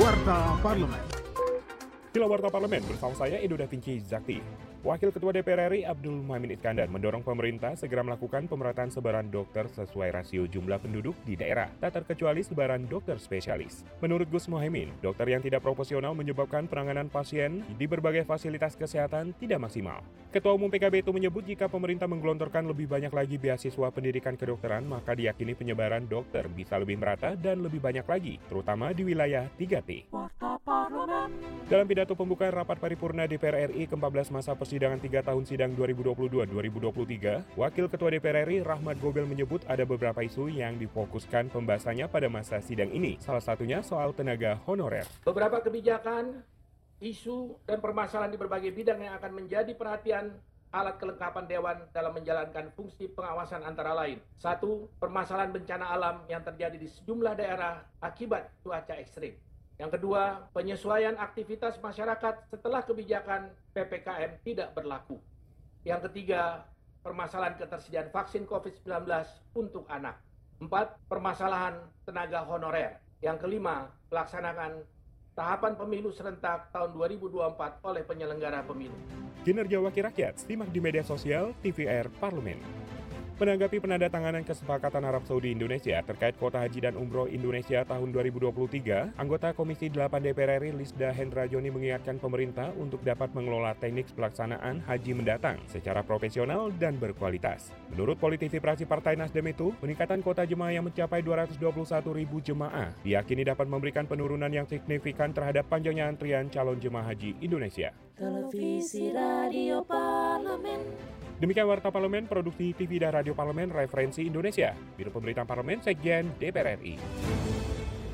Warta Parlemen. Kila Warta Parlemen bersama saya Edo Da Vinci Zakti. Wakil Ketua DPR RI Abdul Muhammad Iskandar mendorong pemerintah segera melakukan pemerataan sebaran dokter sesuai rasio jumlah penduduk di daerah, tak terkecuali sebaran dokter spesialis. Menurut Gus Mohaimin, dokter yang tidak proporsional menyebabkan penanganan pasien di berbagai fasilitas kesehatan tidak maksimal. Ketua Umum PKB itu menyebut jika pemerintah menggelontorkan lebih banyak lagi beasiswa pendidikan kedokteran, maka diyakini penyebaran dokter bisa lebih merata dan lebih banyak lagi, terutama di wilayah 3T. Dalam pidato pembukaan rapat paripurna DPR RI ke-14 masa persidangan 3 tahun sidang 2022-2023, Wakil Ketua DPR RI Rahmat Gobel menyebut ada beberapa isu yang difokuskan pembahasannya pada masa sidang ini, salah satunya soal tenaga honorer. Beberapa kebijakan, isu, dan permasalahan di berbagai bidang yang akan menjadi perhatian alat kelengkapan Dewan dalam menjalankan fungsi pengawasan antara lain. Satu, permasalahan bencana alam yang terjadi di sejumlah daerah akibat cuaca ekstrim. Yang kedua, penyesuaian aktivitas masyarakat setelah kebijakan PPKM tidak berlaku. Yang ketiga, permasalahan ketersediaan vaksin COVID-19 untuk anak. Empat, permasalahan tenaga honorer. Yang kelima, pelaksanaan tahapan pemilu serentak tahun 2024 oleh penyelenggara pemilu. Kinerja Wakil Rakyat, simak di media sosial TVR Parlemen. Menanggapi penandatanganan kesepakatan Arab Saudi Indonesia terkait kuota haji dan umroh Indonesia tahun 2023, anggota Komisi 8 DPR RI Lisda Hendra Joni mengingatkan pemerintah untuk dapat mengelola teknik pelaksanaan haji mendatang secara profesional dan berkualitas. Menurut politisi praksi Partai Nasdem itu, peningkatan kuota jemaah yang mencapai 221 ribu jemaah diyakini dapat memberikan penurunan yang signifikan terhadap panjangnya antrian calon jemaah haji Indonesia. Televisi Radio Parlemen. Demikian Warta Parlemen, Produksi TV dan Radio Parlemen Referensi Indonesia. Biro Pemberitaan Parlemen, Sekjen DPR RI.